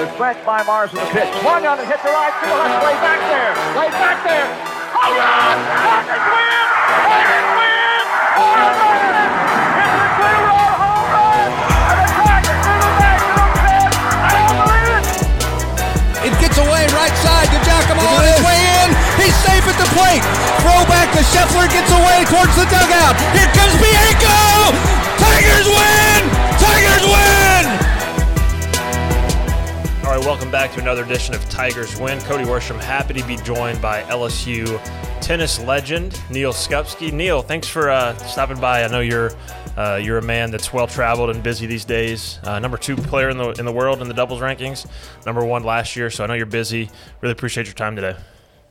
The stretch by Mars with the pitch. Swung on and hit the right field. That's way back there. Way back there. Home run! Tigers win! Tigers win! Home run! It's a two-run home run! And the Tigers do the national fifth! I don't believe it! It gets away right side to Giacomo on his way in. He's safe at the plate. Throw back to Scheffler gets away towards the dugout. Here comes Bianco. Tigers win. Tigers win. All right, welcome back to another edition of Tigers Win. Cody Worsham, happy to be joined by LSU tennis legend Neal Skupski. Neal, thanks for uh, stopping by. I know you're uh, you're a man that's well traveled and busy these days. Uh, number two player in the in the world in the doubles rankings. Number one last year, so I know you're busy. Really appreciate your time today.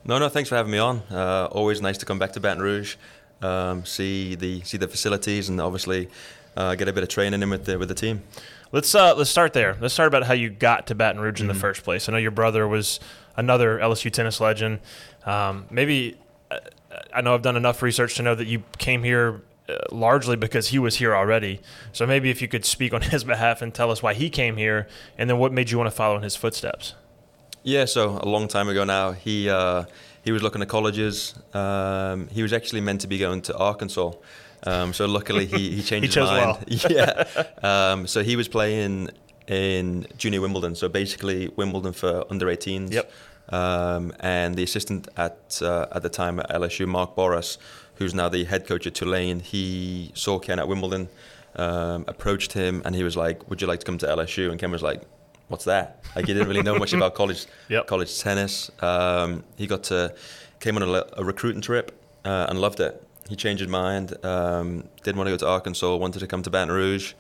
No, no, thanks for having me on. Uh, always nice to come back to Baton Rouge, um, see the see the facilities, and obviously uh, get a bit of training in with the with the team. Let's uh, let's start there. Let's start about how you got to Baton Rouge in the first place. I know your brother was another LSU tennis legend. Um, maybe uh, I know I've done enough research to know that you came here uh, largely because he was here already. So maybe if you could speak on his behalf and tell us why he came here, and then what made you want to follow in his footsteps. Yeah, so a long time ago now, he uh, he was looking at colleges. Um, he was actually meant to be going to Arkansas. Um, so luckily he, he changed He his mind. well. yeah. Um, so he was playing in junior Wimbledon. So basically Wimbledon for under 18s. Yep. Um, and the assistant at uh, at the time at LSU, Mark Booras, who's now the head coach at Tulane, he saw Ken at Wimbledon, um, approached him, and he was like, "Would you like to come to LSU?" And Ken was like, "What's that?" Like he didn't really know much about college Yep. college tennis. Um, he got to came on a, a recruiting trip uh, and loved it. He changed his mind. Um, didn't want to go to Arkansas. Wanted to come to Baton Rouge,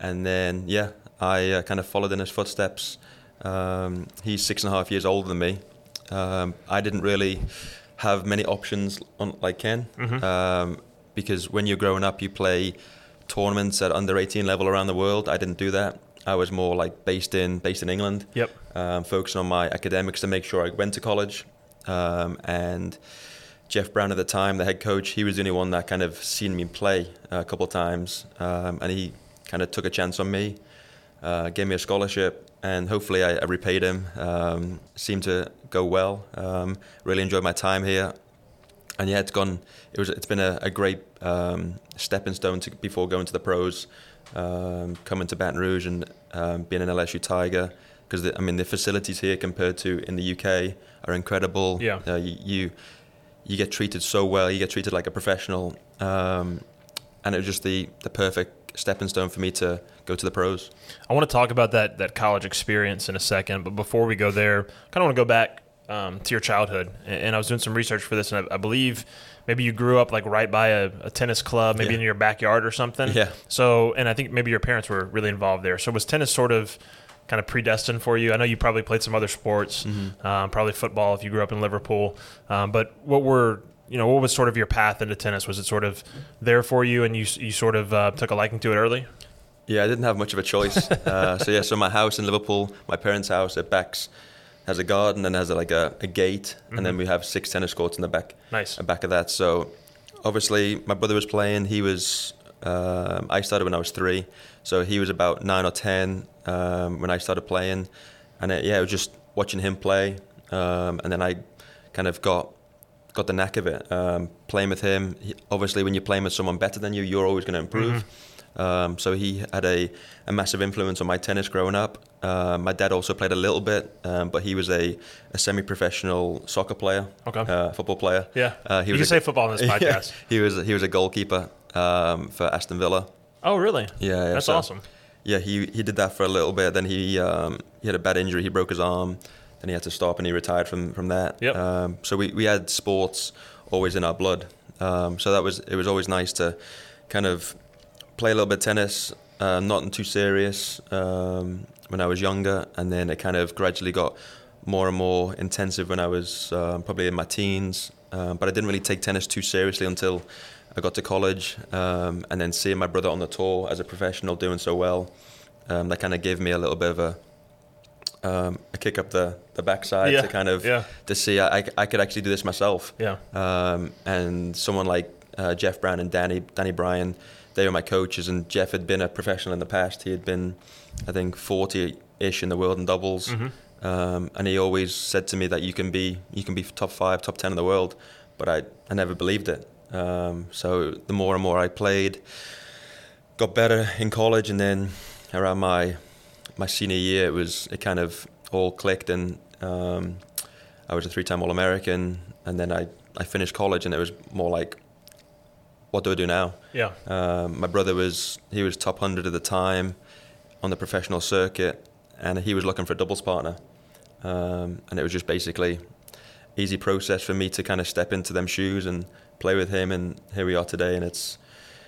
and then yeah, I uh, kind of followed in his footsteps. Um, he's six and a half years older than me. Um, I didn't really have many options on like Ken um, because when you're growing up, you play tournaments at under 18 level around the world. I didn't do that. I was more like based in based in England Yep. um, focusing on my academics to make sure I went to college. Um, and Jeff Brown at the time, the head coach, he was the only one that kind of seen me play a couple of times, um, and he kind of took a chance on me, uh, gave me a scholarship, and hopefully I, I repaid him. Um, seemed to go well. Um, really enjoyed my time here, and yeah, it's gone. It was. It's been a, a great um, stepping stone to, before going to the pros. Um, coming to Baton Rouge and um, being an LSU Tiger, because I mean the facilities here compared to in the UK are incredible. Yeah. Uh, you, you you get treated so well. You get treated like a professional, um, and it was just the the perfect stepping stone for me to go to the pros. I want to talk about that that college experience in a second, but before we go there, I kind of want to go back um, to your childhood. And, and I was doing some research for this, and I, I believe maybe you grew up like right by a, a tennis club, maybe Yeah. in your backyard or something. Yeah. So, and I think maybe your parents were really involved there. So was tennis sort of kind of predestined for you? I know you probably played some other sports, um, probably football if you grew up in Liverpool. Um, but what were you know what was sort of your path into tennis? Was it sort of there for you, and you you sort of uh, took a liking to it early? Yeah, I didn't have much of a choice. uh, so yeah, so my house in Liverpool, my parents' house at backs has a garden and has a, like a, a gate, and then we have six tennis courts in the back. Nice. at back of that. So obviously, my brother was playing. He was. Um, I started when I was three, so he was about nine or ten um, when I started playing, and it, yeah, it was just watching him play, um, and then I kind of got got the knack of it. Um, playing with him, he, obviously, when you're playing with someone better than you, you're always going to improve. Um, so he had a, a massive influence on my tennis growing up. Uh, my dad also played a little bit, um, but he was a, a semi-professional soccer player, Okay. uh, football player. Yeah. uh, he you was say football on this Yeah, podcast. he was he was a goalkeeper um, for Aston Villa. Oh, really? Yeah, yeah, That's so- awesome. Yeah, he he did that for a little bit. Then he um, he had a bad injury. He broke his arm. Then he had to stop, and he retired from from that. Yep. Um, so we, we had sports always in our blood. Um, so that was it was always nice to kind of play a little bit of tennis, uh, not too serious um, when I was younger, and then it kind of gradually got more and more intensive when I was um, probably in my teens. Um, but I didn't really take tennis too seriously until I got to college, um, and then seeing my brother on the tour as a professional doing so well, um, that kind of gave me a little bit of a um, a kick up the, the backside Yeah, to kind of yeah. to see I, I could actually do this myself. Yeah. Um, and someone like uh, Jeff Brown and Danny Danny Bryan. They were my coaches, and Jeff had been a professional in the past. He had been, I think, 40-ish in the world in doubles, um, and he always said to me that you can be you can be top five, top ten in the world, but I I never believed it. Um, so the more and more I played, got better in college, and then around my my senior year, it was it kind of all clicked, and um, I was a three-time All-American, and then I I finished college, and it was more like, what do I do now? Yeah. Um, my brother was he was top hundred at the time on the professional circuit, and he was looking for a doubles partner, um, and it was just basically easy process for me to kind of step into them shoes and play with him, and here we are today, and it's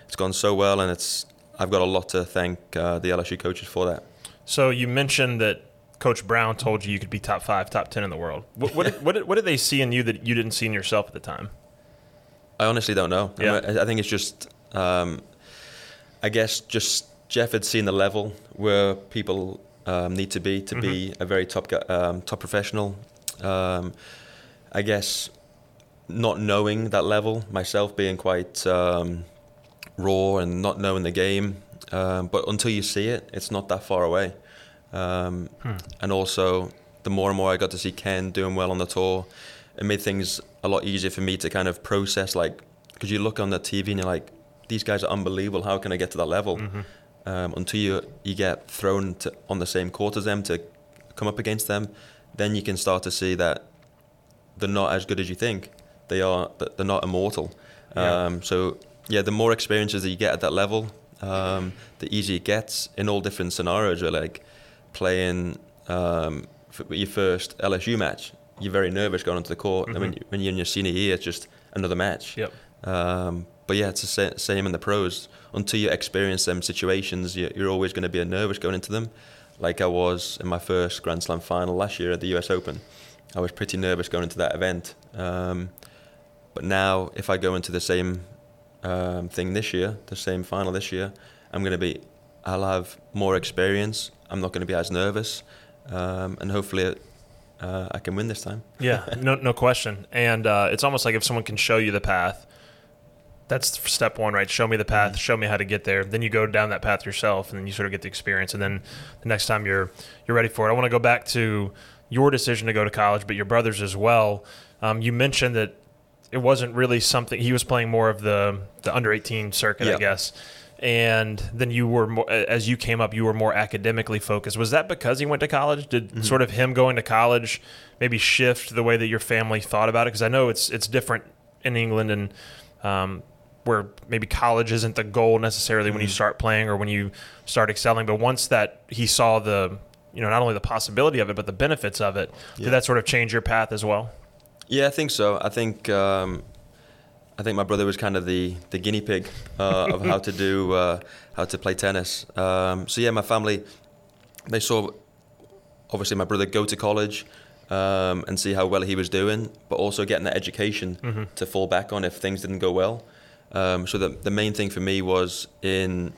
it's gone so well, and it's I've got a lot to thank uh, the LSU coaches for that. So you mentioned that Coach Brown told you you could be top five, top ten in the world. What, what, did, what, did, what did they see in you that you didn't see in yourself at the time? I honestly don't know. Yeah. I, I think it's just, um, I guess, just Jeff had seen the level where people um, need to be to be a very top um, top professional. Um, I guess not knowing that level myself, being quite um, raw and not knowing the game, um, but until you see it, it's not that far away. Um, And also, the more and more I got to see Ken doing well on the tour, it made things a lot easier for me to kind of process. Like, because you look on the TV and you're like, these guys are unbelievable. How can I get to that level? Um, until you you get thrown to, on the same court as them to come up against them, then you can start to see that they're not as good as you think. They are. They're not immortal. Yeah. Um, so yeah, the more experiences that you get at that level, um, the easier it gets in all different scenarios. Where like playing um, your first LSU match, you're very nervous going onto the court. And when, you, when you're in your senior year, it's just another match. Yep. Um, but yeah, it's the same in the pros. Until you experience them situations, you- you're always going to be nervous going into them. Like I was in my first Grand Slam final last year at the US Open. I was pretty nervous going into that event. Um, but now, if I go into the same um, thing this year, the same final this year, I'm going to be, I'll have more experience. I'm not going to be as nervous. Um, and hopefully uh, I can win this time. Yeah, no, no question. And uh, it's almost like if someone can show you the path, that's step one, right? Show me the path, show me how to get there. Then you go down that path yourself, and then you sort of get the experience. And then the next time you're you're ready for it. I want to go back to your decision to go to college, but your brothers as well. Um, you mentioned that it wasn't really something he was playing more of the the under 18 circuit, I guess. And then you were more, as you came up, you were more academically focused. Was that because he went to college? Did sort of him going to college maybe shift the way that your family thought about it? Because I know it's it's different in England and um, where maybe college isn't the goal necessarily when you start playing or when you start excelling. But once that he saw the you know not only the possibility of it but the benefits of it, did that sort of change your path as well? Yeah, I think so. I think um, I think my brother was kind of the, the guinea pig uh, of how to do uh, how to play tennis. Um, so yeah, my family they saw obviously my brother go to college um, and see how well he was doing, but also getting that education to fall back on if things didn't go well. Um, so the the main thing for me was in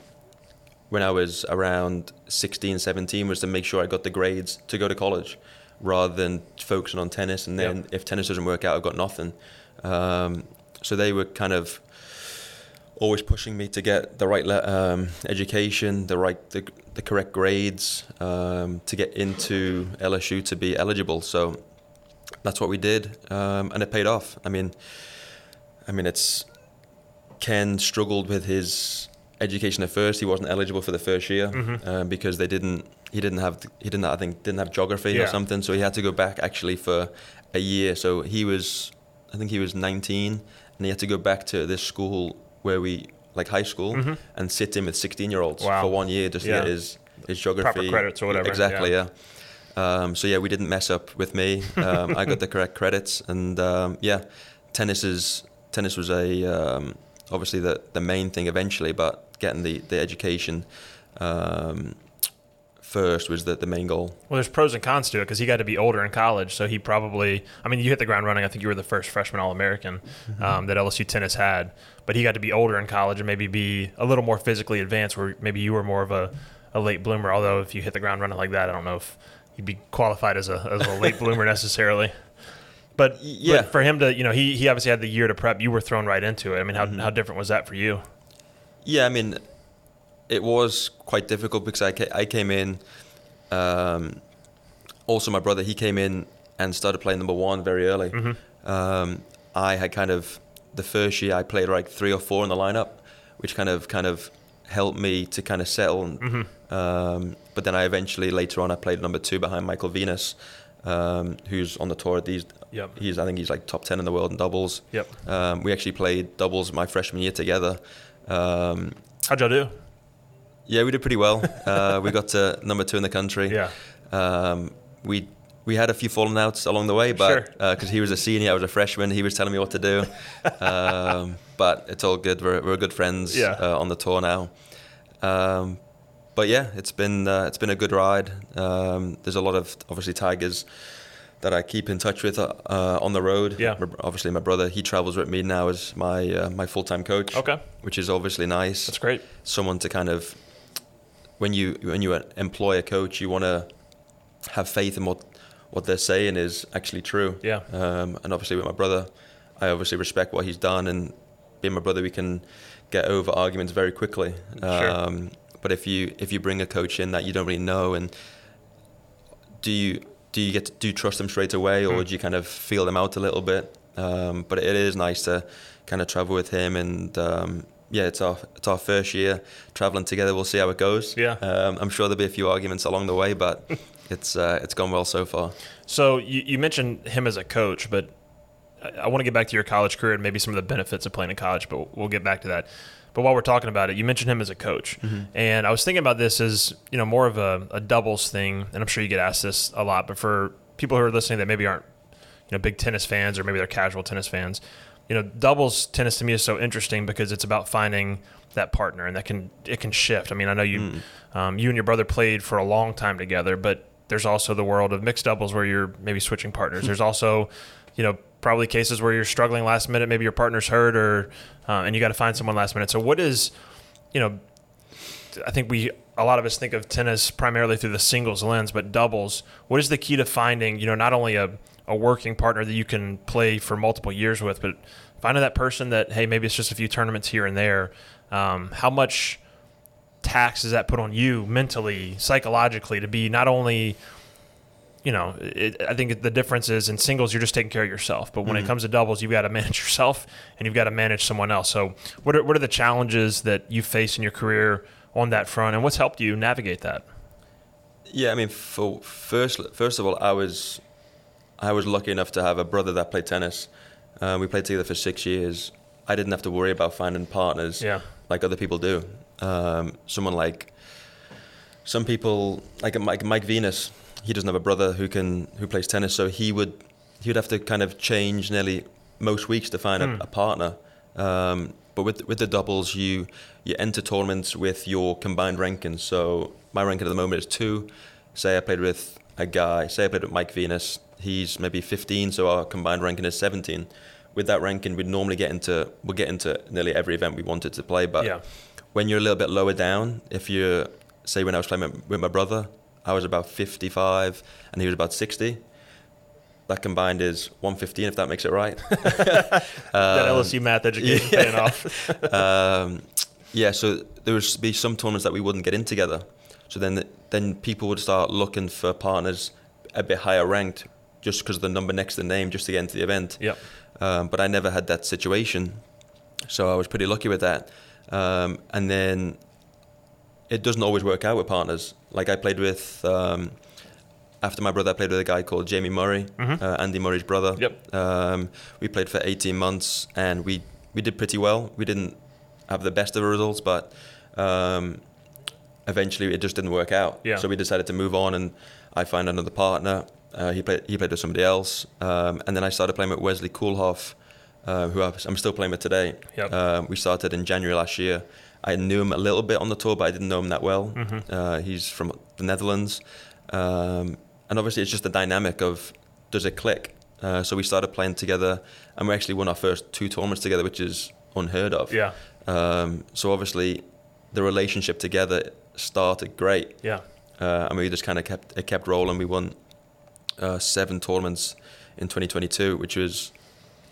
when I was around 16, 17 was to make sure I got the grades to go to college rather than focusing on tennis. And then Yep. if tennis doesn't work out, I've got nothing. Um, so they were kind of always pushing me to get the right le- um, education, the right, the, the correct grades um, to get into LSU to be eligible. So that's what we did, um, and it paid off. I mean, I mean, it's Ken struggled with his education at first. He wasn't eligible for the first year Mm-hmm. um, because they didn't. He didn't have. He didn't. I think didn't have geography Yeah. or something. So he had to go back actually for a year. So he was. I think he was 19, and he had to go back to this school where we like high school and sit in with 16 year olds Mm-hmm. Wow. for one year just Yeah. to get his his geography credits or whatever, Exactly. yeah. Yeah. Um, so yeah, we didn't mess up with me. Um, I got the correct credits, and um, yeah, tennis is tennis was a um, obviously the the main thing eventually, but getting the the education um, first was the the main goal. Well, there's pros and cons to it because he got to be older in college, so he probably. I mean, you hit the ground running. I think you were the first freshman All American um, that LSU tennis had, but he got to be older in college and maybe be a little more physically advanced. Where maybe you were more of a, a late bloomer. Although if you hit the ground running like that, I don't know if you'd be qualified as a as a late bloomer necessarily. But, yeah. but for him to, you know, he, he obviously had the year to prep. You were thrown right into it. I mean, how, Mm-hmm. how different was that for you? Yeah, I mean, it was quite difficult because I, ca- I came in. Um, also, my brother he came in and started playing number one very early. Um, I had kind of the first year I played like three or four in the lineup, which kind of kind of helped me to kind of settle. And, um, but then I eventually later on I played number two behind Michael Venus, um, who's on the tour these. Yep. He's I think he's like top ten in the world in doubles. Yep. Um, we actually played doubles my freshman year together. Um, How'd y'all do? Yeah, we did pretty well. Uh, we got to number two in the country. Yeah. Um, we we had a few falling outs along the way, but Sure. because he was a senior, I was a freshman, he was telling me what to do. um, but it's all good. We're, we're good friends Yeah. uh, on the tour now. Um, but yeah, it's been uh, it's been a good ride. Um, there's a lot of obviously tigers that I keep in touch with uh, uh, on the road. Yeah. Obviously, my brother he travels with me now as my uh, my full time coach. Okay. which is obviously nice That's great. someone to kind of when you when you employ a coach, you want to have faith in what what they're saying is actually true. Yeah. Um, and obviously with my brother, I obviously respect what he's done, and being my brother, we can get over arguments very quickly. Sure. Um, but if you if you bring a coach in that you don't really know, and do you do you get to, do you trust them straight away, or do you kind of feel them out a little bit? Um, but it is nice to kind of travel with him, and um, yeah, it's our it's our first year traveling together. We'll see how it goes. Yeah. Um, I'm sure there'll be a few arguments along the way, but it's uh, it's gone well so far. So you, you mentioned him as a coach, but I, I want to get back to your college career and maybe some of the benefits of playing in college, but we'll get back to that. But while we're talking about it, you mentioned him as a coach, and I was thinking about this as you know more of a, a doubles thing, and I'm sure you get asked this a lot. But for people who are listening that maybe aren't you know big tennis fans or maybe they're casual tennis fans, you know doubles tennis to me is so interesting because it's about finding that partner, and that can it can shift. I mean, I know you um, you and your brother played for a long time together, but there's also the world of mixed doubles where you're maybe switching partners. there's also you know probably cases where you're struggling last minute, maybe your partner's hurt, or uh, and you got to find someone last minute. So what is you know I think we a lot of us think of tennis primarily through the singles lens, but doubles. What is the key to finding you know not only a a working partner that you can play for multiple years with, but finding that person that hey maybe it's just a few tournaments here and there. Um, how much tax does that put on you mentally, psychologically, to be not only you know, it, I think the difference is in singles you're just taking care of yourself, but when it comes to doubles, you've got to manage yourself and you've got to manage someone else. So, what are what are the challenges that you face in your career on that front, and what's helped you navigate that? Yeah, I mean, for first first of all, I was I was lucky enough to have a brother that played tennis. Uh, we played together for six years. I didn't have to worry about finding partners Yeah. like other people do. Um, someone like some people like Mike, Mike Venus, he doesn't have a brother who can who plays tennis, so he would he would have to kind of change nearly most weeks to find a, a partner. Um, but with with the doubles, you you enter tournaments with your combined rankings. So my ranking at the moment is two. Say I played with a guy. Say I played with Mike Venus. He's maybe 15, so our combined ranking is 17. With that ranking, we'd normally get into we'll get into nearly every event we wanted to play. But Yeah. when you're a little bit lower down, if you're say when I was playing with- my brother, I was about 55 and he was about 60. That combined is 115, if that makes it right. that LSU math education paying off. um, yeah, so there would be some tournaments that we wouldn't get in together. So then, then people would start looking for partners a bit higher ranked, just because of the number next to the name, just to get into the event. Yep. Um, but I never had that situation, so I was pretty lucky with that. Um, and then it doesn't always work out with partners. Like I played with. Um, after my brother, I played with a guy called Jamie Murray, uh, Andy Murray's brother. Yep. Um, we played for 18 months, and we we did pretty well. We didn't have the best of the results, but um, eventually it just didn't work out. Yeah. So we decided to move on, and I found another partner. Uh, he played he played with somebody else, um, and then I started playing with Wesley Koolhof, uh, who I- I'm still playing with today. Yep. Um, we started in January last year. I knew him a little bit on the tour, but I didn't know him that well. Uh, he's from the Netherlands, um, and obviously it's just the dynamic of does it click. Uh, so we started playing together, and we actually won our first two tournaments together, which is unheard of. Yeah. Um, so obviously, the relationship together started great, Yeah. uh, and we just kind of kept it kept rolling. We won uh, seven tournaments in 2022, which was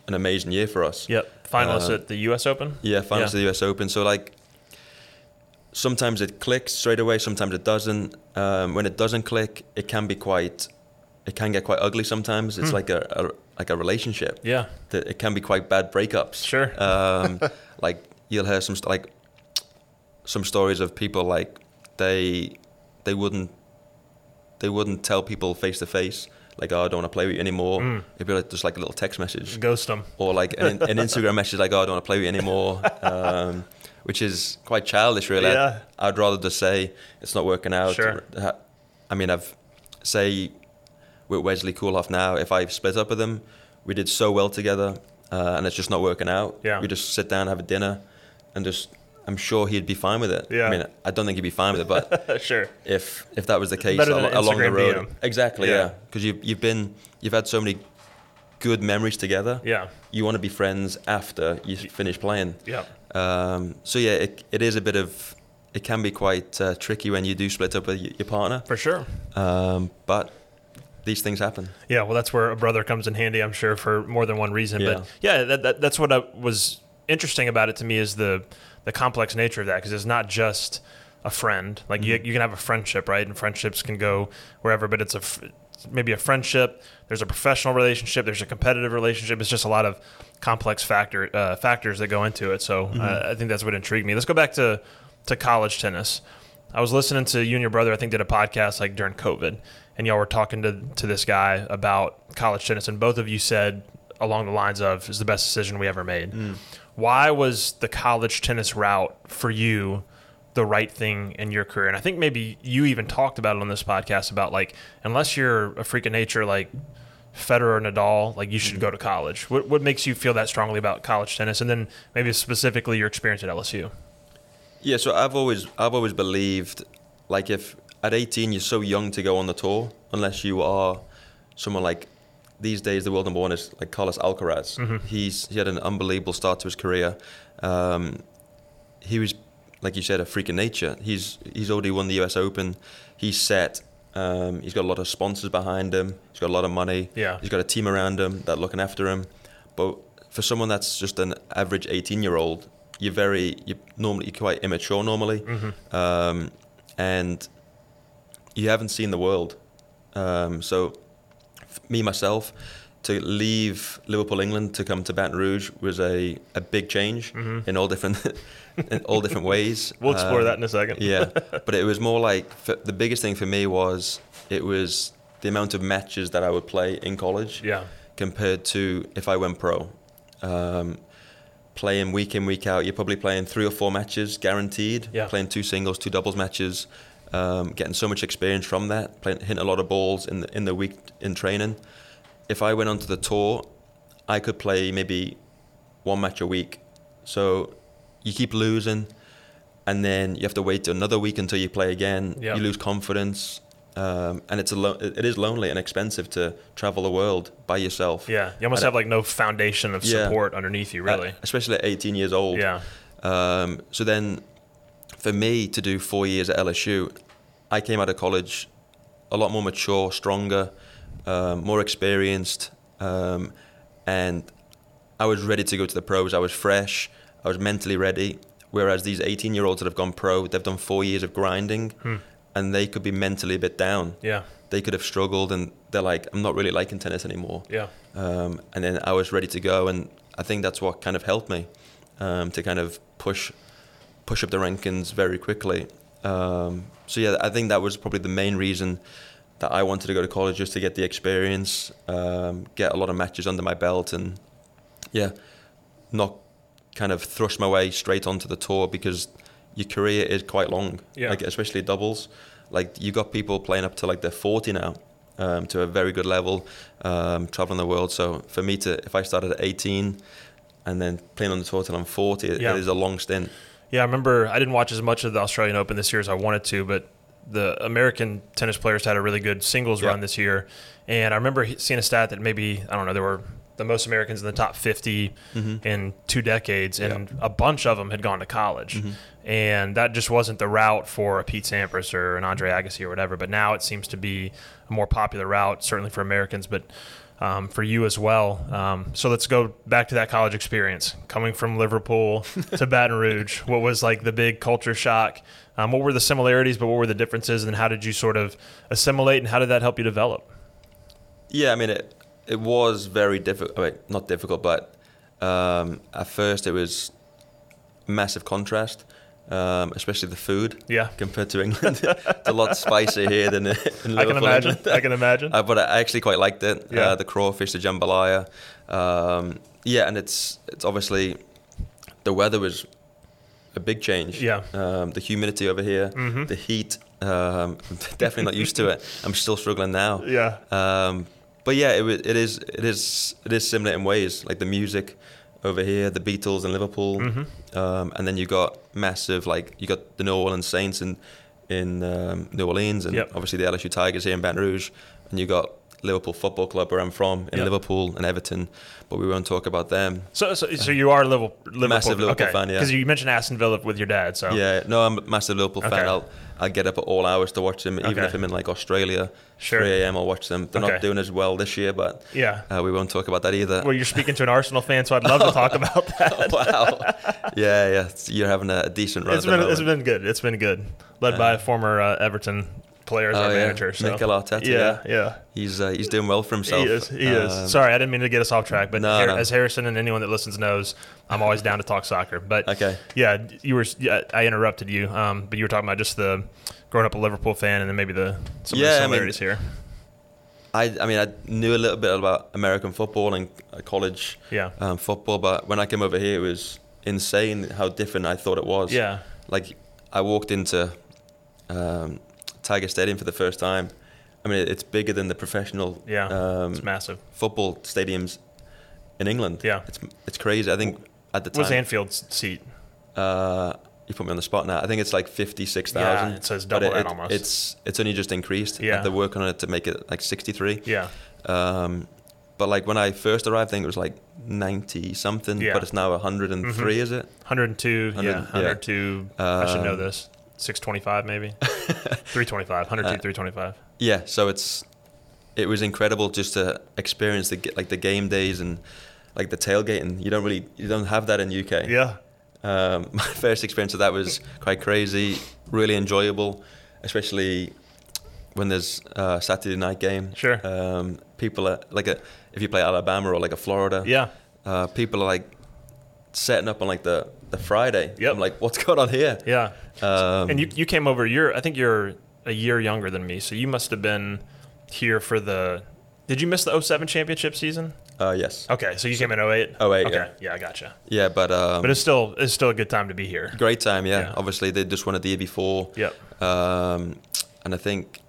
an amazing year for us. Yep. Finalists Uh, at the U.S. Open. Yeah, finals of the US Open. So like, sometimes it clicks straight away. Sometimes it doesn't. Um, when it doesn't click, it can be quite. It can get quite ugly sometimes. It's like a, a like a relationship. Hmm. Yeah. That it can be quite bad breakups. Sure. Um, like you'll hear some st- like some stories of people like they they wouldn't they wouldn't tell people face to face like oh I don't want to play with you anymore. Hmm. It'd be like just like a little text message Ghost them. or like an, an Instagram message like, "Oh, I don't want to play with you anymore," um, which is quite childish, really. Yeah. I'd rather just say it's not working out. Sure. I mean, I've say with Wesley Koolhof now, if I split up with him, we did so well together, uh, and it's just not working out. Yeah. We just sit down, have a dinner, and just. I'm sure he'd be fine with it. Yeah. I mean, I don't think he'd be fine with it, but sure. if if that was the case al- along the road, DM. exactly, Yeah. yeah, because you you've been you've had so many good memories together. Yeah. you want to be friends after you finish playing. Yeah. Um, so yeah, it, it is a bit of it can be quite uh, tricky when you do split up with y- your partner, For sure. um, but these things happen. Yeah, well, that's where a brother comes in handy, I'm sure, for more than one reason. Yeah. But yeah, that, that, that's what I, was interesting about it to me is the the complex nature of that because it's not just a friend. Like you, you can have a friendship, right? And friendships can go wherever, but it's a maybe a friendship. There's a professional relationship. There's a competitive relationship. It's just a lot of complex factor uh, factors that go into it. So uh, I think that's what intrigued me. Let's go back to to college tennis. I was listening to you and your brother. I think did a podcast like during COVID, and y'all were talking to to this guy about college tennis, and both of you said along the lines of "is the best decision we ever made." Why was the college tennis route for you the right thing in your career? And I think maybe you even talked about it on this podcast about like unless you're a freak of nature like Federer Nadal, like you should go to college. What what makes you feel that strongly about college tennis, and then maybe specifically your experience at LSU? Yeah, so I've always I've always believed like if at 18 you're so young to go on the tour unless you are someone like these days the world number one is like Carlos Alcaraz. He's he had an unbelievable start to his career. Um, he was like you said a freak of nature. He's he's already won the U.S. Open. He's set. Um, he's got a lot of sponsors behind him. He's got a lot of money. Yeah. He's got a team around him that looking after him. But for someone that's just an average 18 year old, you're very you're normally you're quite immature normally, um, and you haven't seen the world. Um, so me myself to leave Liverpool, England, to come to Baton Rouge was a, a big change in all different in all different ways. We'll explore Um, that in a second. yeah, but it was more like the biggest thing for me was it was the amount of matches that I would play in college Yeah. compared to if I went pro. Um, playing week in week out, you're probably playing three or four matches guaranteed. Yeah. Playing two singles, two doubles matches, um, getting so much experience from that. Playing, hitting a lot of balls in the in the week in training. If I went onto the tour, I could play maybe one match a week. So you keep losing, and then you have to wait another week until you play again. Yeah. You lose confidence. Um, and it's a lo- it is lonely and expensive to travel the world by yourself. Yeah. You almost And- have like no foundation of Yeah. support underneath you, really. uh, especially at 18 years old. yeah. Um, so then, for me to do four years at LSU, I came out of college a lot more mature, stronger, um, more experienced, um, and I was ready to go to the pros. I was fresh. I was mentally ready. Whereas these 18 year olds that have gone pro, they've done four years of grinding, and they could be mentally a bit down. Yeah. They could have struggled, and they're like, "I'm not really liking tennis anymore." Yeah. um, and then I was ready to go, and I think that's what kind of helped me um, to kind of push push up the rankings very quickly. Um, so yeah, I think that was probably the main reason that I wanted to go to college just to get the experience, um, get a lot of matches under my belt, and yeah, not kind of thrust my way straight onto the tour because your career is quite long, Yeah. like especially doubles. Like you got people playing up to like they're 40 now, um, to a very good level, um, traveling the world. So for me to, if I started at 18 and then playing on the tour till I'm 40, it- Yeah. it is a long stint. Yeah, I remember I didn't watch as much of the Australian Open this year as I wanted to, but the American tennis players had a really good singles Yeah. run this year. And I remember seeing a stat that maybe, I don't know, there were the most Americans in the top 50 Mm-hmm. in two decades, and a bunch of them had gone to college. Mm-hmm. And that just wasn't the route for a Pete Sampras or an Andre Agassi or whatever. But now it seems to be a more popular route, certainly for Americans, but um, for you as well. Um, so let's go back to that college experience. Coming from Liverpool to Baton Rouge, what was like the big culture shock? Um, what were the similarities, but what were the differences? And how did you sort of assimilate, and how did that help you develop? Yeah, I mean it. It was very difficult. I mean, not difficult, but um, at first it was massive contrast, um, especially the food. Yeah. Compared to England, it's a lot spicier here than in Liverpool. I can imagine. I can imagine. Uh, but I actually quite liked it. Yeah. Uh, the crawfish, the jambalaya. Um, yeah, and it's it's obviously the weather was a big change. Yeah. Um, the humidity over here, Mhm. the heat. Um, definitely not used to it. I'm still struggling now. yeah. Um, but yeah, it, it is it is it is similar in ways. Like the music over here, the Beatles in Liverpool, Mm-hmm. um, and then you got massive like you got the New Orleans Saints in in um, New Orleans, and Yep. obviously the LSU Tigers here in Baton Rouge, and you got Liverpool Football Club where I'm from in Yep. Liverpool and Everton, but we won't talk about them. So, so, so you are Liverpool, Liverpool Massive Liverpool fan, yeah. Because you mentioned Aston Villa with your dad, so Yeah, no, I'm a massive Liverpool Okay. fan. I'll I'll get up at all hours to watch them, even Okay. if I'm in like Australia. Sure. 3 a.m. I'll watch them. They're Okay. not doing as well this year, but yeah. uh, we won't talk about that either. Well, you're speaking to an Arsenal fan, so I'd love to talk about that. wow. Yeah, yeah. it's- You're having a decent run. It's been it's been good. It's been good. Led by a former uh, Everton player as Oh, our yeah. manager. So. Mikel Arteta, Yeah, yeah. He's uh, he's doing well for himself. He is. He is. Um, Sorry, I didn't mean to get us off track, but No, Har- no. as Harrison and anyone that listens knows, I'm always down to talk soccer. But Okay. yeah, you were. Yeah, I interrupted you, um, but you were talking about just the growing up a Liverpool fan, and then maybe the some Yeah, I of the mean, similarities here. I I mean I knew a little bit about American football and uh, college Yeah. um, football, but when I came over here, it was insane how different I thought it was. Yeah. Like I walked into um, Tiger Stadium for the first time. I mean, it's bigger than the professional Yeah. um, It's massive. football stadiums in England. Yeah. it's it's crazy. I think at the time time, Anfield's seat? uh, you put me on the spot now. I think it's like fifty six thousand. Yeah, it says double that almost. It's it's only just increased. Yeah. they're working on it to make it like sixty three. Yeah. Um, but like when I first arrived, I think it was like ninety something. Yeah. But it's now hundred and three. Is it? 102. 100, yeah. yeah. 102. I should know Um, this. 625 maybe. 325. 102. 325. Yeah. So it's it was incredible just to experience the like the game days and like the tailgating. You don't really you don't have that in UK. Yeah. Um, my first experience of that was quite crazy, really enjoyable, especially when there's a Saturday night game. Sure. Um, people are like a, if you play Alabama or like a Florida. Yeah. Uh, people are like setting up on like the, the Friday. Yep. I'm like, what's going on here? Yeah. Um, And you, you came over. You're I think you're a year younger than me, so you must have been here for the. Did you miss the 07 championship season? uh, yes. Okay, so you came in 08? 08, Okay, yeah. yeah, I gotcha. Yeah, but um, But it's still it's still a good time to be here. great time. Yeah. Yeah. Obviously, they just won it the year before. Yep. Um, and I think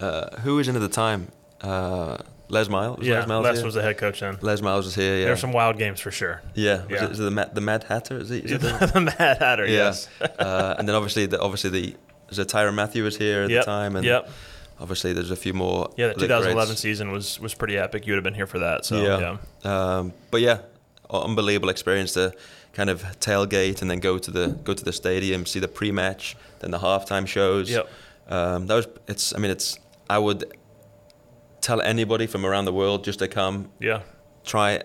uh, who was in at the time? Uh, Les Miles. Was Yeah, Les Miles Les here? was the head coach then. Les Miles was here. Yeah. There were some wild games for sure. Yeah, was Yeah. It, is it the Mad, the Mad Hatter? Is it? Is it the, the Mad Hatter, yeah. yes. uh, and then obviously, the, obviously the was it Tyrann Mathieu was here at Yep. the time, and yep. obviously there's a few more. Yeah, the 2011 greats. season was was pretty epic. You would have been here for that. So yeah. yeah. Um, but yeah, unbelievable experience to kind of tailgate and then go to the go to the stadium, see the pre-match, then the halftime shows. Yep. Um, that was it's. I mean, it's. I would tell anybody from around the world just to come Yeah. try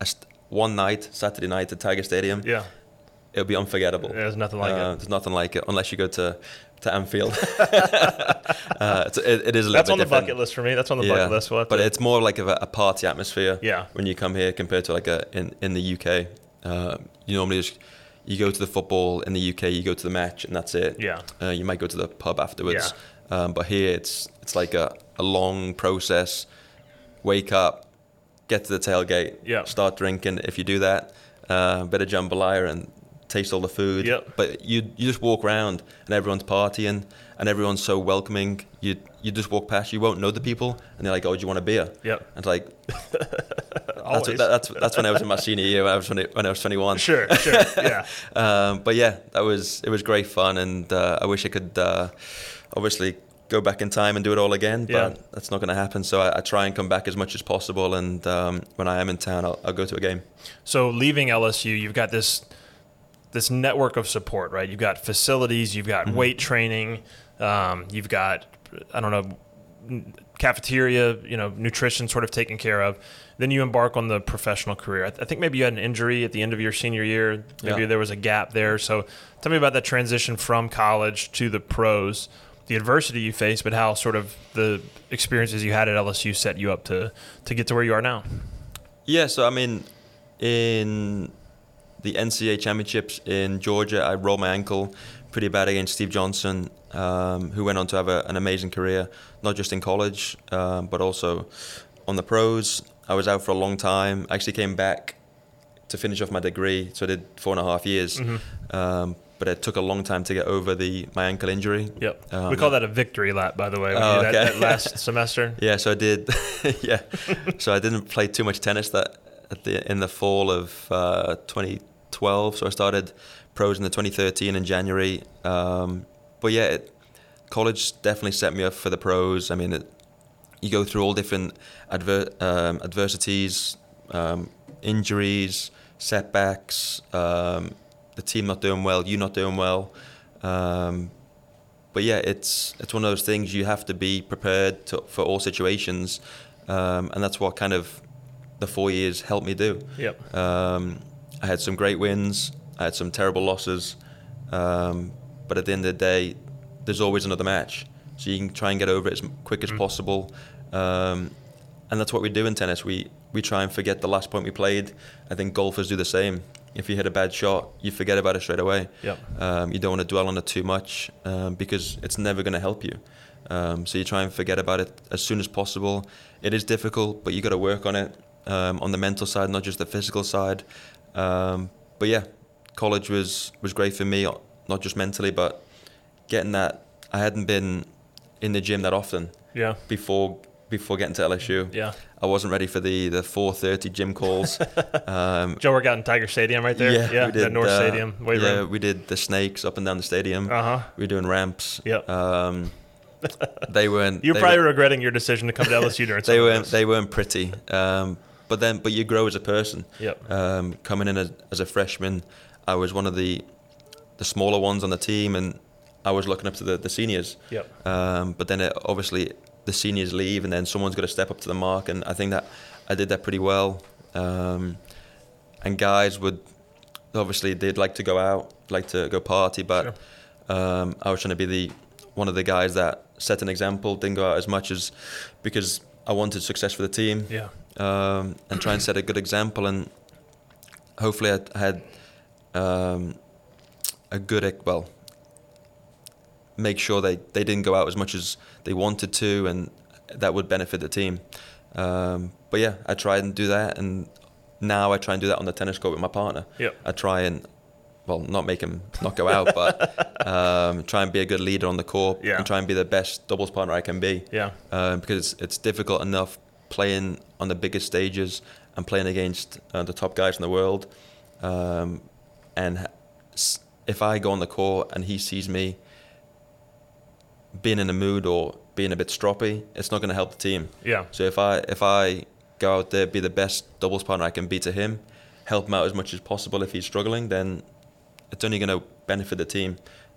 a st- one night Saturday night at Tiger Stadium. Yeah. It'll be unforgettable. There's nothing like Uh, it. There's nothing like it unless you go to to Anfield. uh, it's, it, it is a little bit. That's on the different. bucket list for me. That's on the bucket list. We'll but to- it's more like of a, a party atmosphere. Yeah. When you come here compared to like a in in the UK, uh, you normally just you go to the football in the UK, you go to the match, and that's it. Yeah. Uh, you might go to the pub afterwards. Um, but here it's it's like a, a long process. Wake up, get to the tailgate, Yeah. start drinking. If you do that, uh, bit of jambalaya and taste all the food. Yep. But you you just walk around and everyone's partying and everyone's so welcoming. You you just walk past, you won't know the people, and they're like, "Oh, do you want a beer?" Yep. And it's like that's what, that, that's that's when I was in my senior year when I was 20, when I was 21. Sure, sure. Yeah. Um, but yeah, that was it was great fun, and uh, I wish I could uh, obviously go back in time and do it all again, but Yeah. that's not going to happen. So I, I try and come back as much as possible, and um, when I am in town, I'll, I'll go to a game. So leaving LSU, you've got this this network of support, right? You've got facilities, you've got weight training, um, you've got I don't know cafeteria, you know, nutrition sort of taken care of. Then you embark on the professional career. I, th- I think maybe you had an injury at the end of your senior year. Maybe Yeah. there was a gap there. So tell me about that transition from college to the pros, the adversity you faced, but how sort of the experiences you had at LSU set you up to to get to where you are now. Yeah, so I mean, in the NCAA championships in Georgia, I rolled my ankle pretty bad against Steve Johnson, um, who went on to have a, an amazing career, not just in college, um, but also on the pros. I was out for a long time. I actually came back to finish off my degree, so I did four and a half years. Um, but it took a long time to get over the my ankle injury. Yep. Um, we call that a victory lap, by the way. Oh, did that, okay. that last semester. Yeah, so I did. yeah, so I didn't play too much tennis that at the in the fall of uh, 2012. So I started pros in the 2013 in January. Um, but yeah, it, college definitely set me up for the pros. I mean, it, you go through all different adver- um, adversities, um, injuries, setbacks, um, the team not doing well, you not doing well. Um, but yeah, it's it's one of those things you have to be prepared to, for all situations, um, and that's what kind of the four years helped me do. Yep. Um, I had some great wins, I had some terrible losses, um, but at the end of the day, there's always another match, so you can try and get over it as quick as possible. Um, and that's what we do in tennis. We we try and forget the last point we played. I think golfers do the same. If you hit a bad shot, you forget about it straight away. Yep. Um, you don't want to dwell on it too much um, because it's never going to help you. Um, so you try and forget about it as soon as possible. It is difficult, but you got to work on it um, on the mental side, not just the physical side. Um, but yeah, college was was great for me, not just mentally, but getting that. I hadn't been in the gym that often Yeah. before before getting to LSU. Yeah. I wasn't ready for the the 4:30 gym calls. um, Joe worked out in Tiger Stadium right there. yeah, we did North uh, Stadium. Yeah, room. we did the snakes up and down the stadium. Uh huh. We were doing ramps. Yep. Um, they weren't. You're they probably were- regretting your decision to come to LSU during they weren't. They weren't pretty. Um, but then, but you grow as a person. Yep. Um, coming in as, as a freshman, I was one of the the smaller ones on the team, and I was looking up to the, the seniors. Yep. Um, but then it, obviously the seniors leave, and then someone's got to step up to the mark, and I think that I did that pretty well. Um, and guys would obviously they'd like to go out, like to go party, but um, I was trying to be the one of the guys that set an example, didn't go out as much as because I wanted success for the team Yeah. um, and try and set a good example. And hopefully, I had um, a good well, make sure they, they didn't go out as much as they wanted to, and that would benefit the team. Um, but yeah, I try and do that, and now I try and do that on the tennis court with my partner. Yep. I try and well, not make him not go out, but um, try and be a good leader on the court Yeah. and try and be the best doubles partner I can be Yeah. um, because it's, it's difficult enough playing on the biggest stages and playing against uh, the top guys in the world. Um, and if I go on the court and he sees me being in a mood or being a bit stroppy, it's not going to help the team. Yeah. So if I if I go out there, be the best doubles partner I can be to him, help him out as much as possible if he's struggling, then it's only going to benefit the team.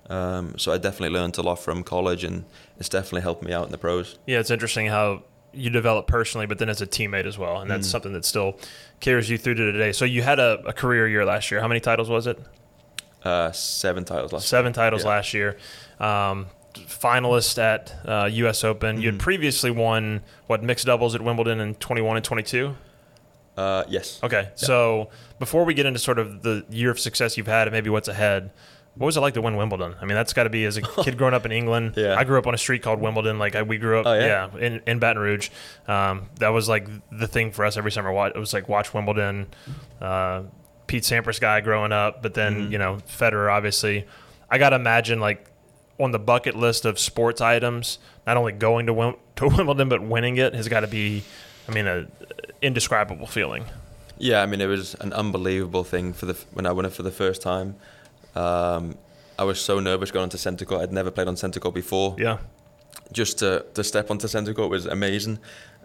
Um, so I definitely learned a lot from college, and it's definitely helped me out in the pros. Yeah, it's interesting how you develop personally, but then as a teammate as well, and Mm. that's something that still carries you through to today. So you had a, a career year last year. How many titles was it? Uh, seven titles last. Seven titles Yeah. last year. Um, finalist at uh, U.S. Open. You had previously won what mixed doubles at Wimbledon in 21 and 22. Uh, yes. Okay, so before we get into sort of the year of success you've had and maybe what's ahead, what was it like to win Wimbledon? I mean, that's got to be as a kid growing up in England. Yeah. I grew up on a street called Wimbledon. Like I, we grew up, Oh, yeah? in, in Baton Rouge. Um, that was like the thing for us every summer. It was like watch Wimbledon. Uh, Pete Sampras guy growing up, but then Mhm. you know Federer. Obviously, I got to imagine like on the bucket list of sports items, not only going to Wim- to Wimbledon but winning it has got to be, I mean, an indescribable feeling. Yeah, I mean it was an unbelievable thing for the when I won it for the first time. Um, I was so nervous going onto centre court. I'd never played on centre court before. Yeah, just to, to step onto centre court was amazing.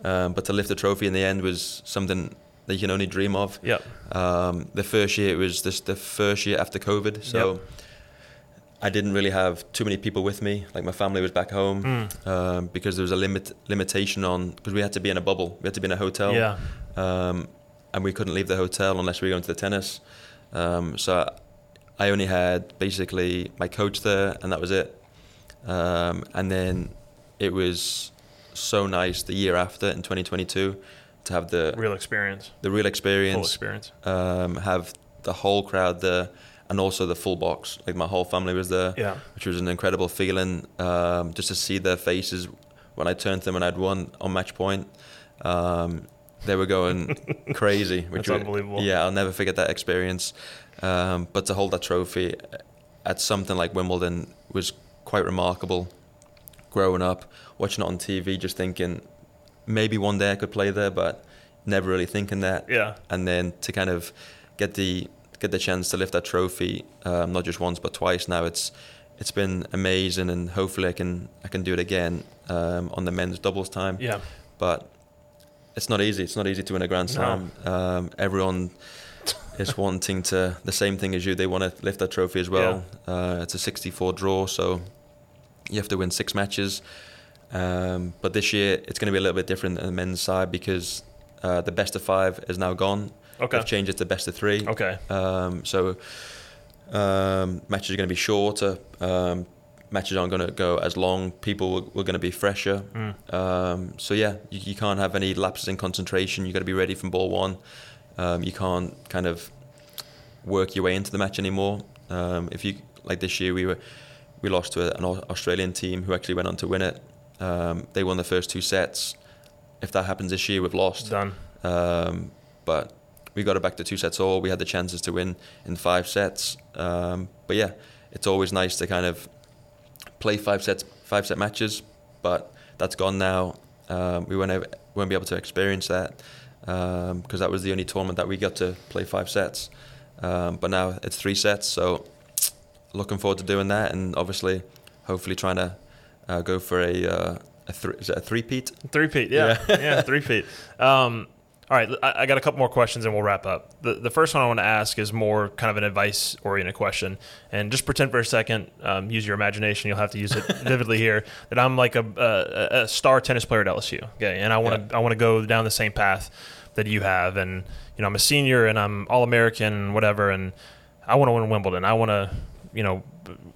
Um, but to lift the trophy in the end was something that you can only dream of. Yep. Um, the first year it was this the first year after COVID, so Yep. I didn't really have too many people with me. Like my family was back home Mm. um, because there was a limit limitation on because we had to be in a bubble. We had to be in a hotel. Yeah. Um, and we couldn't leave the hotel unless we were going to the tennis. Um, so I only had basically my coach there, and that was it. Um, and then it was so nice the year after in 2022 to have the Real experience. the real Full experience, experience. um, have the whole crowd there, and also the full box. Like my whole family was there, Yeah. which was an incredible feeling. Um, just to see their faces when I turned to them and I'd won on match point. Um, they were going crazy, which That's was- unbelievable. Yeah, I'll never forget that experience. Um, but to hold that trophy at something like Wimbledon was quite remarkable. Growing up, watching it on TV, just thinking maybe one day I could play there, but never really thinking that Yeah. and then to kind of get the get the chance to lift that trophy, um, not just once but twice now. It's it's been amazing, and hopefully I can I can do it again um, on the men's doubles time. Yeah. But it's not easy. It's not easy to win a Grand Slam. Um, everyone is wanting to the same thing as you. They want to lift that trophy as well. Uh, it's a 64 draw, so you have to win six matches. Um, but this year it's going to be a little bit different on the men's side because uh, the best of five is now gone. Okay. They've changed it to best of three. Okay. Um, so um, matches are going to be shorter. Um, matches aren't going to go as long. People were, were going to be fresher. Mm. Um, so yeah, you, you can't have any lapses in concentration. You have got to be ready from ball one. Um, you can't kind of work your way into the match anymore. Um, if you like this year, we were we lost to an Australian team who actually went on to win it. Um, they won the first two sets. If that happens this year, we've lost. Done. Um, but we got it back to two sets all. We had the chances to win in five sets. Um, but yeah, it's always nice to kind of play five sets, five set matches. But that's gone now. Um, we won't, won't be able to experience that because that was the only tournament that we got to play five sets. Um, but now it's three sets, so looking forward to doing that, and obviously, hopefully, trying to uh, go for a uh, a three, is it a three-peat. Three peat, yeah, yeah, three peat. Um, all right, I, I got a couple more questions and we'll wrap up. The, the first one I want to ask is more kind of an advice oriented question. And just pretend for a second, um, use your imagination. You'll have to use it vividly here. That I'm like a, a, a star tennis player at LSU. Okay, and I want to I want to go down the same path that you have. And you know, I'm a senior and I'm all American and whatever. And I want to win Wimbledon. I want to you know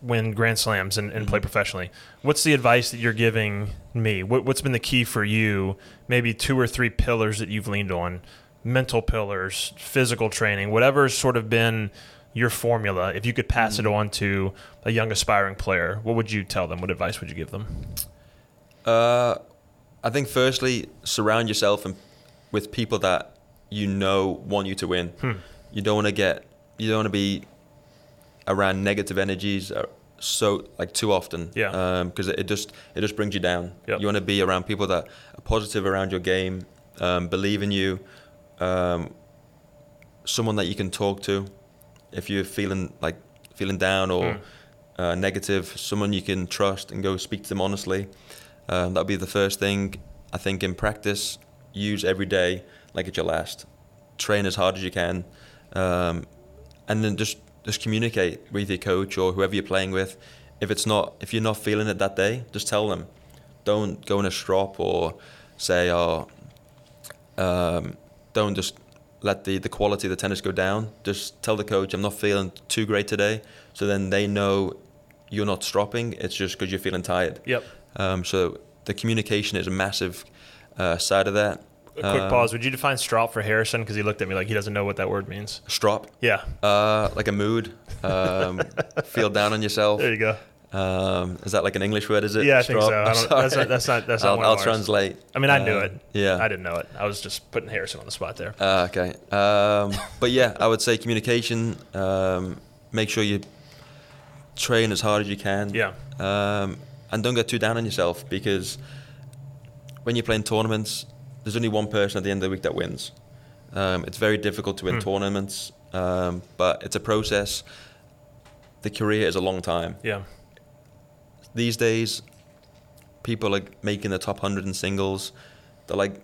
win Grand Slams and, and play professionally. What's the advice that you're giving me? What, what's been the key for you? Maybe two or three pillars that you've leaned on, mental pillars, physical training, whatever's sort of been your formula. If you could pass it on to a young aspiring player, what would you tell them? What advice would you give them? Uh, I think firstly, surround yourself and, with people that you know want you to win. Hmm. You don't want to get, you don't want to be around negative energies uh, so like too often. Yeah. Because it, it just it just brings you down. Yep. You want to be around people that are positive around your game, um, believe in you, um, someone that you can talk to if you're feeling like feeling down or uh, negative, someone you can trust and go speak to them honestly. Um, that'll be the first thing. I think in practice, use every day like it's your last. Train as hard as you can, um, and then just just communicate with your coach or whoever you're playing with. If it's not, if you're not feeling it that day, just tell them. Don't go in a strop or say, "Oh, um, don't just let the, the quality of the tennis go down. Just tell the coach, I'm not feeling too great today. So then they know you're not stropping. It's just because you're feeling tired. Yep. Um, so the communication is a massive uh, side of that. A quick Um, pause. Would you define strop for Harrison? Because he looked at me like he doesn't know what that word means. Strop, Yeah. uh, like a mood. Um, feel down on yourself. There you go. Um, is that like an English word? Is it? Yeah, I think so. I don't, that's, not, that's not. That's not I'll, I'll translate. I mean, I knew Um, it. Yeah. I didn't know it. I was just putting Harrison on the spot there. Uh, okay. Um, but yeah, I would say communication. Um, make sure you train as hard as you can. Yeah. Um, and don't get too down on yourself because when you're playing tournaments, there's only one person at the end of the week that wins. Um, it's very difficult to win Hmm. tournaments, um, but it's a process. The career is a long time. Yeah. These days, people are making the top 100 in singles. They're like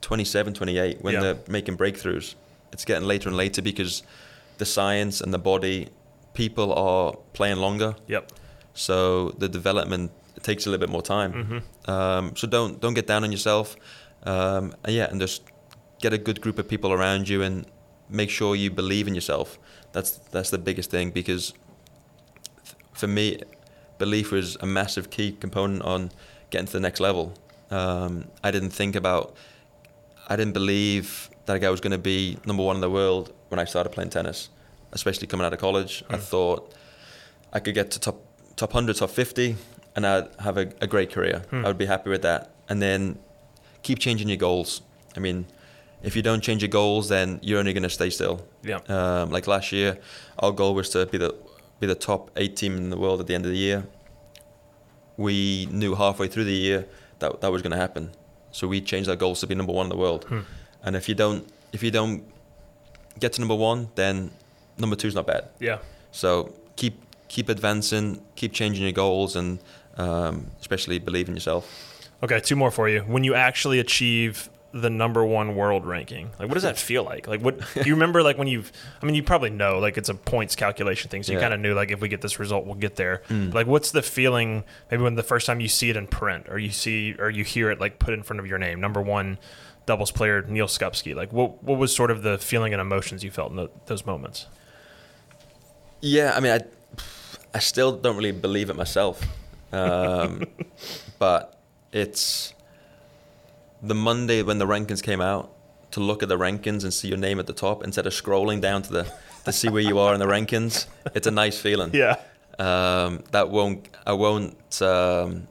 27, 28 when Yeah. they're making breakthroughs. It's getting later and later because the science and the body, people are playing longer. Yep. So the development takes a little bit more time. Mm-hmm. Um, so don't don't get down on yourself. Um, and yeah, and just get a good group of people around you and make sure you believe in yourself. That's that's the biggest thing because for me, belief was a massive key component on getting to the next level. Um, I didn't think about, I didn't believe that I was going to be number one in the world when I started playing tennis, especially coming out of college. I thought I could get to top top 100, top 50, and I'd have a, a great career. I would be happy with that. And then keep changing your goals. I mean, if you don't change your goals, then you're only going to stay still. Yeah. Um, like last year, our goal was to be the be the top eight team in the world at the end of the year. We knew halfway through the year that that was going to happen, so we changed our goals to be number one in the world. And if you don't if you don't get to number one, then number two is not bad. Yeah. So keep keep advancing, keep changing your goals, and um, especially believe in yourself. Okay, two more for you. When you actually achieve the number one world ranking, like what does that feel like? Like what do you remember? Like when you've, I mean, you probably know, like it's a points calculation thing, so you Yeah. kind of knew, like if we get this result, we'll get there. Like what's the feeling? Maybe when the first time you see it in print, or you see, or you hear it like put in front of your name, number one doubles player Neal Skupski. Like what what was sort of the feeling and emotions you felt in tho- those moments? Yeah, I mean, I I still don't really believe it myself, um, but it's the Monday when the rankings came out to look at the rankings and see your name at the top instead of scrolling down to the to see where you are in the rankings. It's a nice feeling. Yeah, Um, that won't I won't um,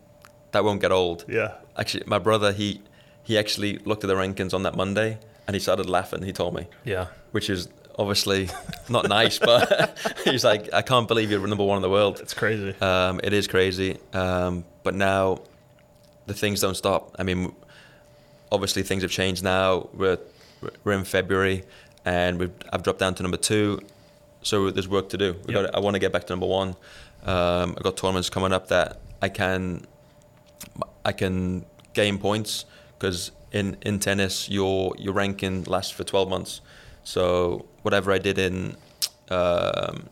that won't get old. yeah, Actually, my brother he he actually looked at the rankings on that Monday and he started laughing. He told me, yeah. which is obviously not nice, but he's like, I can't believe you're number one in the world. It's crazy. Um, it is crazy, um, but now the things don't stop. I mean, obviously things have changed now. We're we're in February, and we've, I've dropped down to number two. So there's work to do. We Yep. got. I want to get back to number one. Um, I've got tournaments coming up that I can I can gain points because in, in tennis your your ranking lasts for 12 months. So whatever I did in um,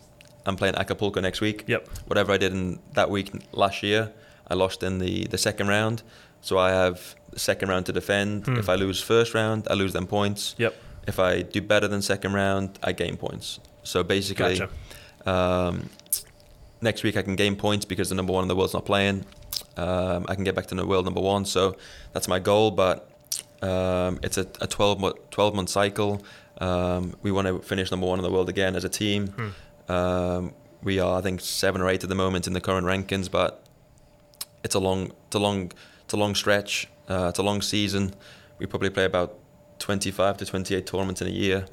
I'm playing Acapulco next week. Yep. Whatever I did in that week last year, I lost in the, the second round. So I have the second round to defend. If I lose first round, I lose them points. Yep. If I do better than second round, I gain points. So basically, Gotcha. um, next week I can gain points because the number one in the world's not playing. Um, I can get back to the world number one. So that's my goal. But um, it's a, a 12, mo- 12 month cycle. Um, we want to finish number one in the world again as a team. Um, we are, I think, seven or eight at the moment in the current rankings, but it's a long, it's a long, it's a long stretch. Uh, it's a long season. We probably play about 25 to 28 tournaments in a year.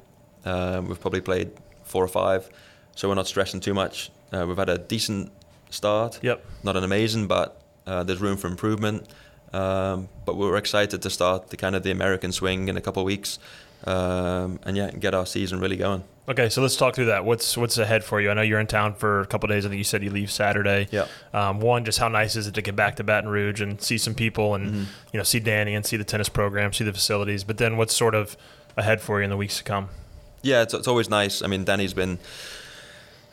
Um, we've probably played four or five, so we're not stressing too much. Uh, we've had a decent start. Yep. Not an amazing, but uh, there's room for improvement. Um, but we're excited to start the kind of the American swing in a couple of weeks, um, and yeah, get our season really going. Okay, so let's talk through that. What's what's ahead for you? I know you're in town for a couple of days. I think you said you leave Saturday. Yeah. Um, one, just how nice is it to get back to Baton Rouge and see some people and Mm-hmm. you know see Danny and see the tennis program, see the facilities. But then, what's sort of ahead for you in the weeks to come? Yeah, it's, it's always nice. I mean, Danny's been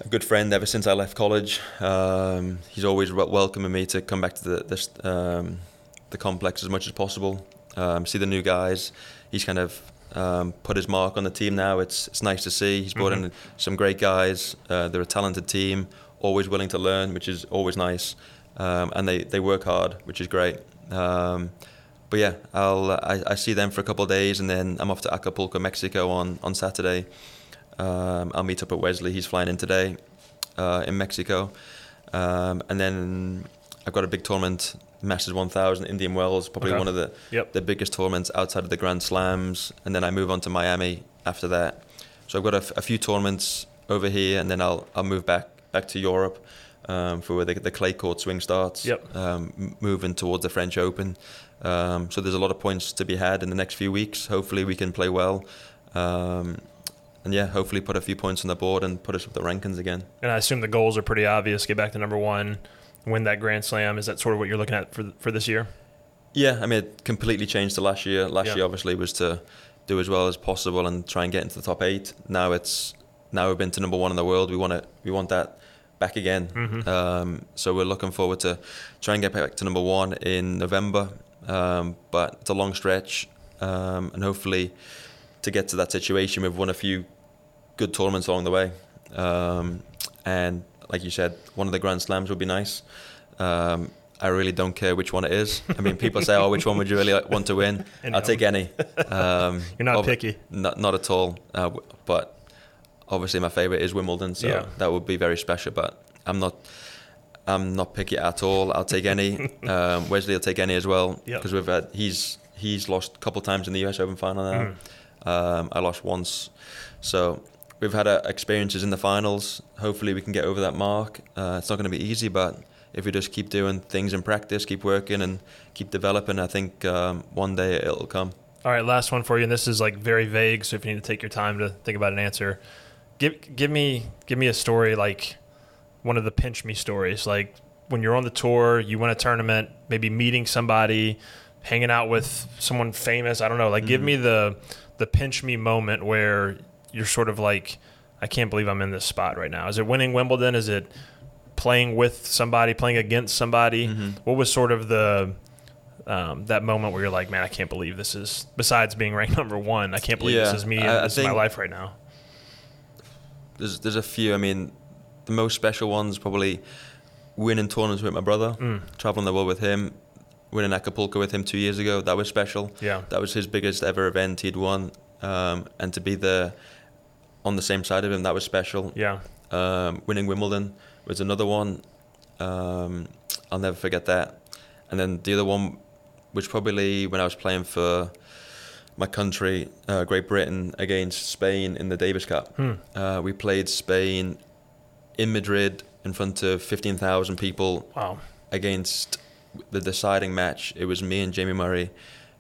a good friend ever since I left college. Um, he's always wel- welcoming me to come back to the this, um, the complex as much as possible. Um, see the new guys. He's kind of um, put his mark on the team now. It's it's nice to see. He's brought in some great guys. Uh, they're a talented team, always willing to learn, which is always nice. Um, and they, they work hard, which is great. Um, but yeah, I'll I, I see them for a couple of days, and then I'm off to Acapulco, Mexico on on Saturday. Um, I'll meet up at Wesley. He's flying in today uh, in Mexico, um, and then I've got a big tournament, Masters 1000, Indian Wells, probably Okay. one of the Yep. the biggest tournaments outside of the Grand Slams, and then I move on to Miami after that. So I've got a, f- a few tournaments over here, and then I'll I'll move back back to Europe um, for where the, the clay court swing starts. Yep. Um, moving towards the French Open. Um, so there's a lot of points to be had in the next few weeks. Hopefully we can play well. Um, and yeah, hopefully put a few points on the board and put us up the rankings again. And I assume the goals are pretty obvious. Get back to number one. Win that Grand Slam. Is that sort of what you're looking at for for this year? Yeah, I mean, it completely changed to last year. Last Yeah. year, obviously, was to do as well as possible and try and get into the top eight. Now it's now we've been to number one in the world. We want to we want that back again. Mm-hmm. Um, so we're looking forward to try and get back to number one in November. Um, but it's a long stretch, um, and hopefully to get to that situation, we've won a few good tournaments along the way. Um, and like you said, one of the Grand Slams would be nice. Um, I really don't care which one it is. I mean, people say, "Oh, which one would you really want to win?" Any I'll take any. Um, You're not ob- picky. Not, not at all. Uh, but obviously, my favorite is Wimbledon, so Yeah. that would be very special. But I'm not. I'm not picky at all. I'll take any. um, Wesley will take any as well Yep. because we've had he's he's lost a couple times in the U.S. Open final now. Mm. Um, I lost once, so we've had uh, experiences in the finals. Hopefully, we can get over that mark. Uh, it's not going to be easy, but if we just keep doing things in practice, keep working, and keep developing, I think um, one day it'll come. All right, last one for you, and this is like very vague. So if you need to take your time to think about an answer, give give me give me a story like one of the pinch me stories, like when you're on the tour, you win a tournament, maybe meeting somebody, hanging out with someone famous. I don't know. Like, give me the the pinch me moment where you're sort of like, I can't believe I'm in this spot right now. Is it winning Wimbledon? Is it playing with somebody, playing against somebody? What was sort of the um, that moment where you're like, man, I can't believe this is. Besides being ranked number one, I can't believe this is me. I- I this is my life right now. There's there's a few. I mean, the most special ones probably winning tournaments with my brother, Mm. traveling the world with him, winning Acapulco with him two years ago. That was special. Yeah. that was his biggest ever event he'd won, um, and to be there on the same side of him, that was special. Yeah. Um, winning Wimbledon was another one. Um, I'll never forget that. And then the other one, which probably when I was playing for my country, uh, Great Britain, against Spain in the Davis Cup. Hmm. Uh, we played Spain in Madrid in front of 15,000 people Wow. against the deciding match. It was me and Jamie Murray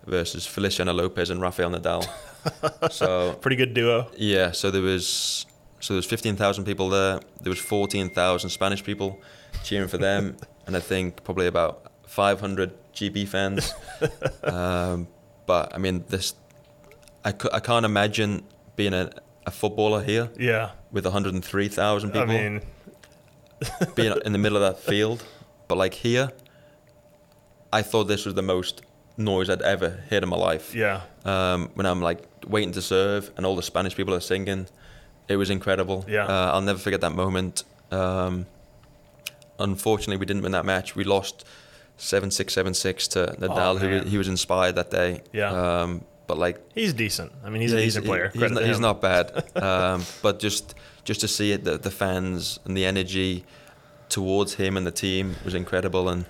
versus Feliciano Lopez and Rafael Nadal. so Pretty good duo. yeah, so there was so there was fifteen thousand people there. There was fourteen thousand Spanish people cheering for them, and I think probably about five hundred GB fans. um, but I mean, this I, I can't imagine being a, a footballer here Yeah. with one hundred and three thousand people. I mean, being in the middle of that field. But like here, I thought this was the most noise I'd ever heard in my life yeah. um, when I'm like waiting to serve and all the Spanish people are singing. It was incredible. Yeah. Uh, I'll never forget that moment. Um, unfortunately, we didn't win that match. We lost seven six seven six to Nadal, who Oh, man. he was inspired that day. Yeah. Um, but like He's decent. I mean, he's yeah, a decent player. He's, not, he's not bad. um, but just just to see it, the, the fans and the energy towards him and the team was incredible. And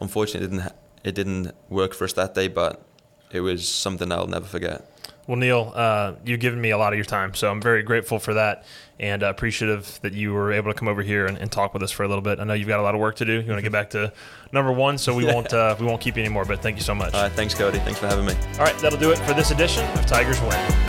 unfortunately, it didn't it didn't work for us that day. But it was something I'll never forget. Well, Neal, uh, you've given me a lot of your time, so I'm very grateful for that and uh, appreciative that you were able to come over here and, and talk with us for a little bit. I know you've got a lot of work to do. You want to get back to number one, so we won't uh, we won't keep you anymore. But thank you so much. All right, thanks, Cody. Thanks for having me. All right, that'll do it for this edition of Tigers Win.